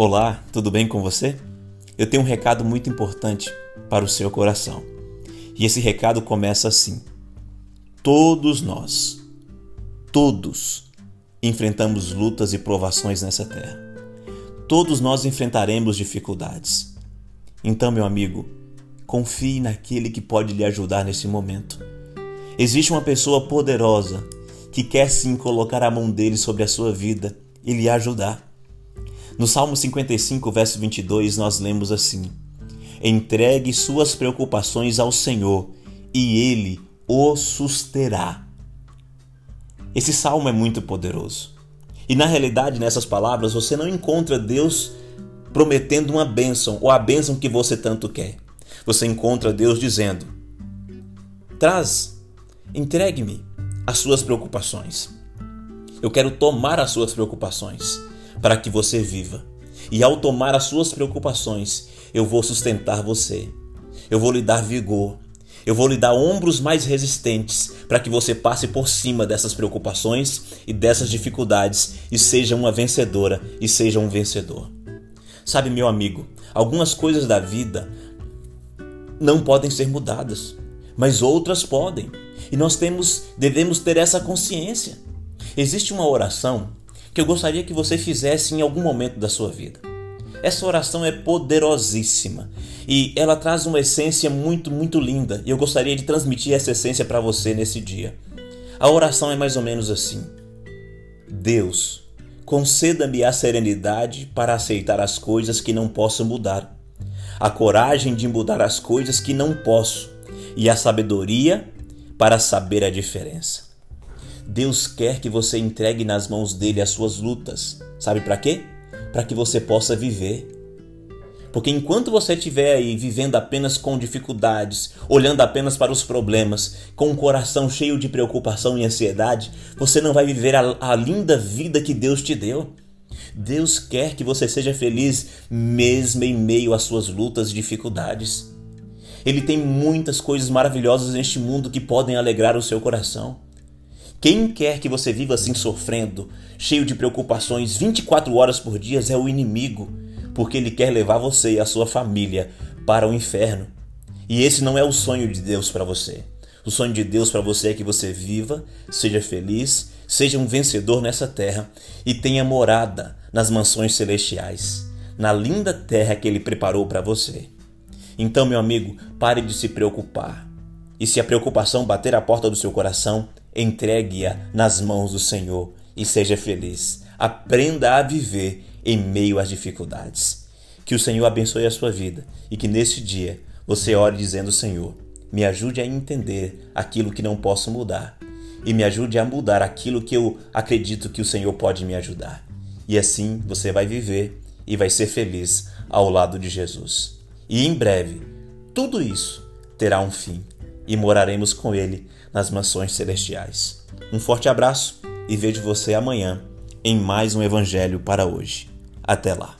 Olá, tudo bem com você? Eu tenho um recado muito importante para o seu coração. E esse recado começa assim: Todos nós, todos, enfrentamos lutas e provações nessa terra. Todos nós enfrentaremos dificuldades. Então, meu amigo, confie naquele que pode lhe ajudar nesse momento. Existe uma pessoa poderosa que quer sim colocar a mão dele sobre a sua vida e lhe ajudar. No Salmo 55, verso 22, nós lemos assim: Entregue suas preocupações ao Senhor e ele o susterá. Esse salmo é muito poderoso. E na realidade, nessas palavras, você não encontra Deus prometendo uma bênção ou a bênção que você tanto quer. Você encontra Deus dizendo: Traz, entregue-me as suas preocupações. Eu quero tomar as suas preocupações para que você viva. E ao tomar as suas preocupações, eu vou sustentar você. Eu vou lhe dar vigor. Eu vou lhe dar ombros mais resistentes para que você passe por cima dessas preocupações e dessas dificuldades e seja uma vencedora e seja um vencedor. Sabe, meu amigo, algumas coisas da vida não podem ser mudadas, mas outras podem. E nós temos devemos ter essa consciência. Existe uma oração que eu gostaria que você fizesse em algum momento da sua vida. Essa oração é poderosíssima e ela traz uma essência muito, muito linda e eu gostaria de transmitir essa essência para você nesse dia. A oração é mais ou menos assim: Deus, conceda-me a serenidade para aceitar as coisas que não posso mudar, a coragem de mudar as coisas que não posso e a sabedoria para saber a diferença. Deus quer que você entregue nas mãos dele as suas lutas. Sabe para quê? Para que você possa viver. Porque enquanto você estiver aí vivendo apenas com dificuldades, olhando apenas para os problemas, com um coração cheio de preocupação e ansiedade, você não vai viver a, a linda vida que Deus te deu. Deus quer que você seja feliz mesmo em meio às suas lutas e dificuldades. Ele tem muitas coisas maravilhosas neste mundo que podem alegrar o seu coração. Quem quer que você viva assim sofrendo, cheio de preocupações 24 horas por dia é o inimigo, porque ele quer levar você e a sua família para o inferno. E esse não é o sonho de Deus para você. O sonho de Deus para você é que você viva, seja feliz, seja um vencedor nessa terra e tenha morada nas mansões celestiais, na linda terra que ele preparou para você. Então, meu amigo, pare de se preocupar. E se a preocupação bater a porta do seu coração, entregue-a nas mãos do Senhor e seja feliz. Aprenda a viver em meio às dificuldades. Que o Senhor abençoe a sua vida e que neste dia você ore dizendo: Senhor, me ajude a entender aquilo que não posso mudar e me ajude a mudar aquilo que eu acredito que o Senhor pode me ajudar. E assim você vai viver e vai ser feliz ao lado de Jesus. E em breve, tudo isso terá um fim e moraremos com Ele nas mansões celestiais. Um forte abraço e vejo você amanhã em mais um Evangelho para hoje. Até lá.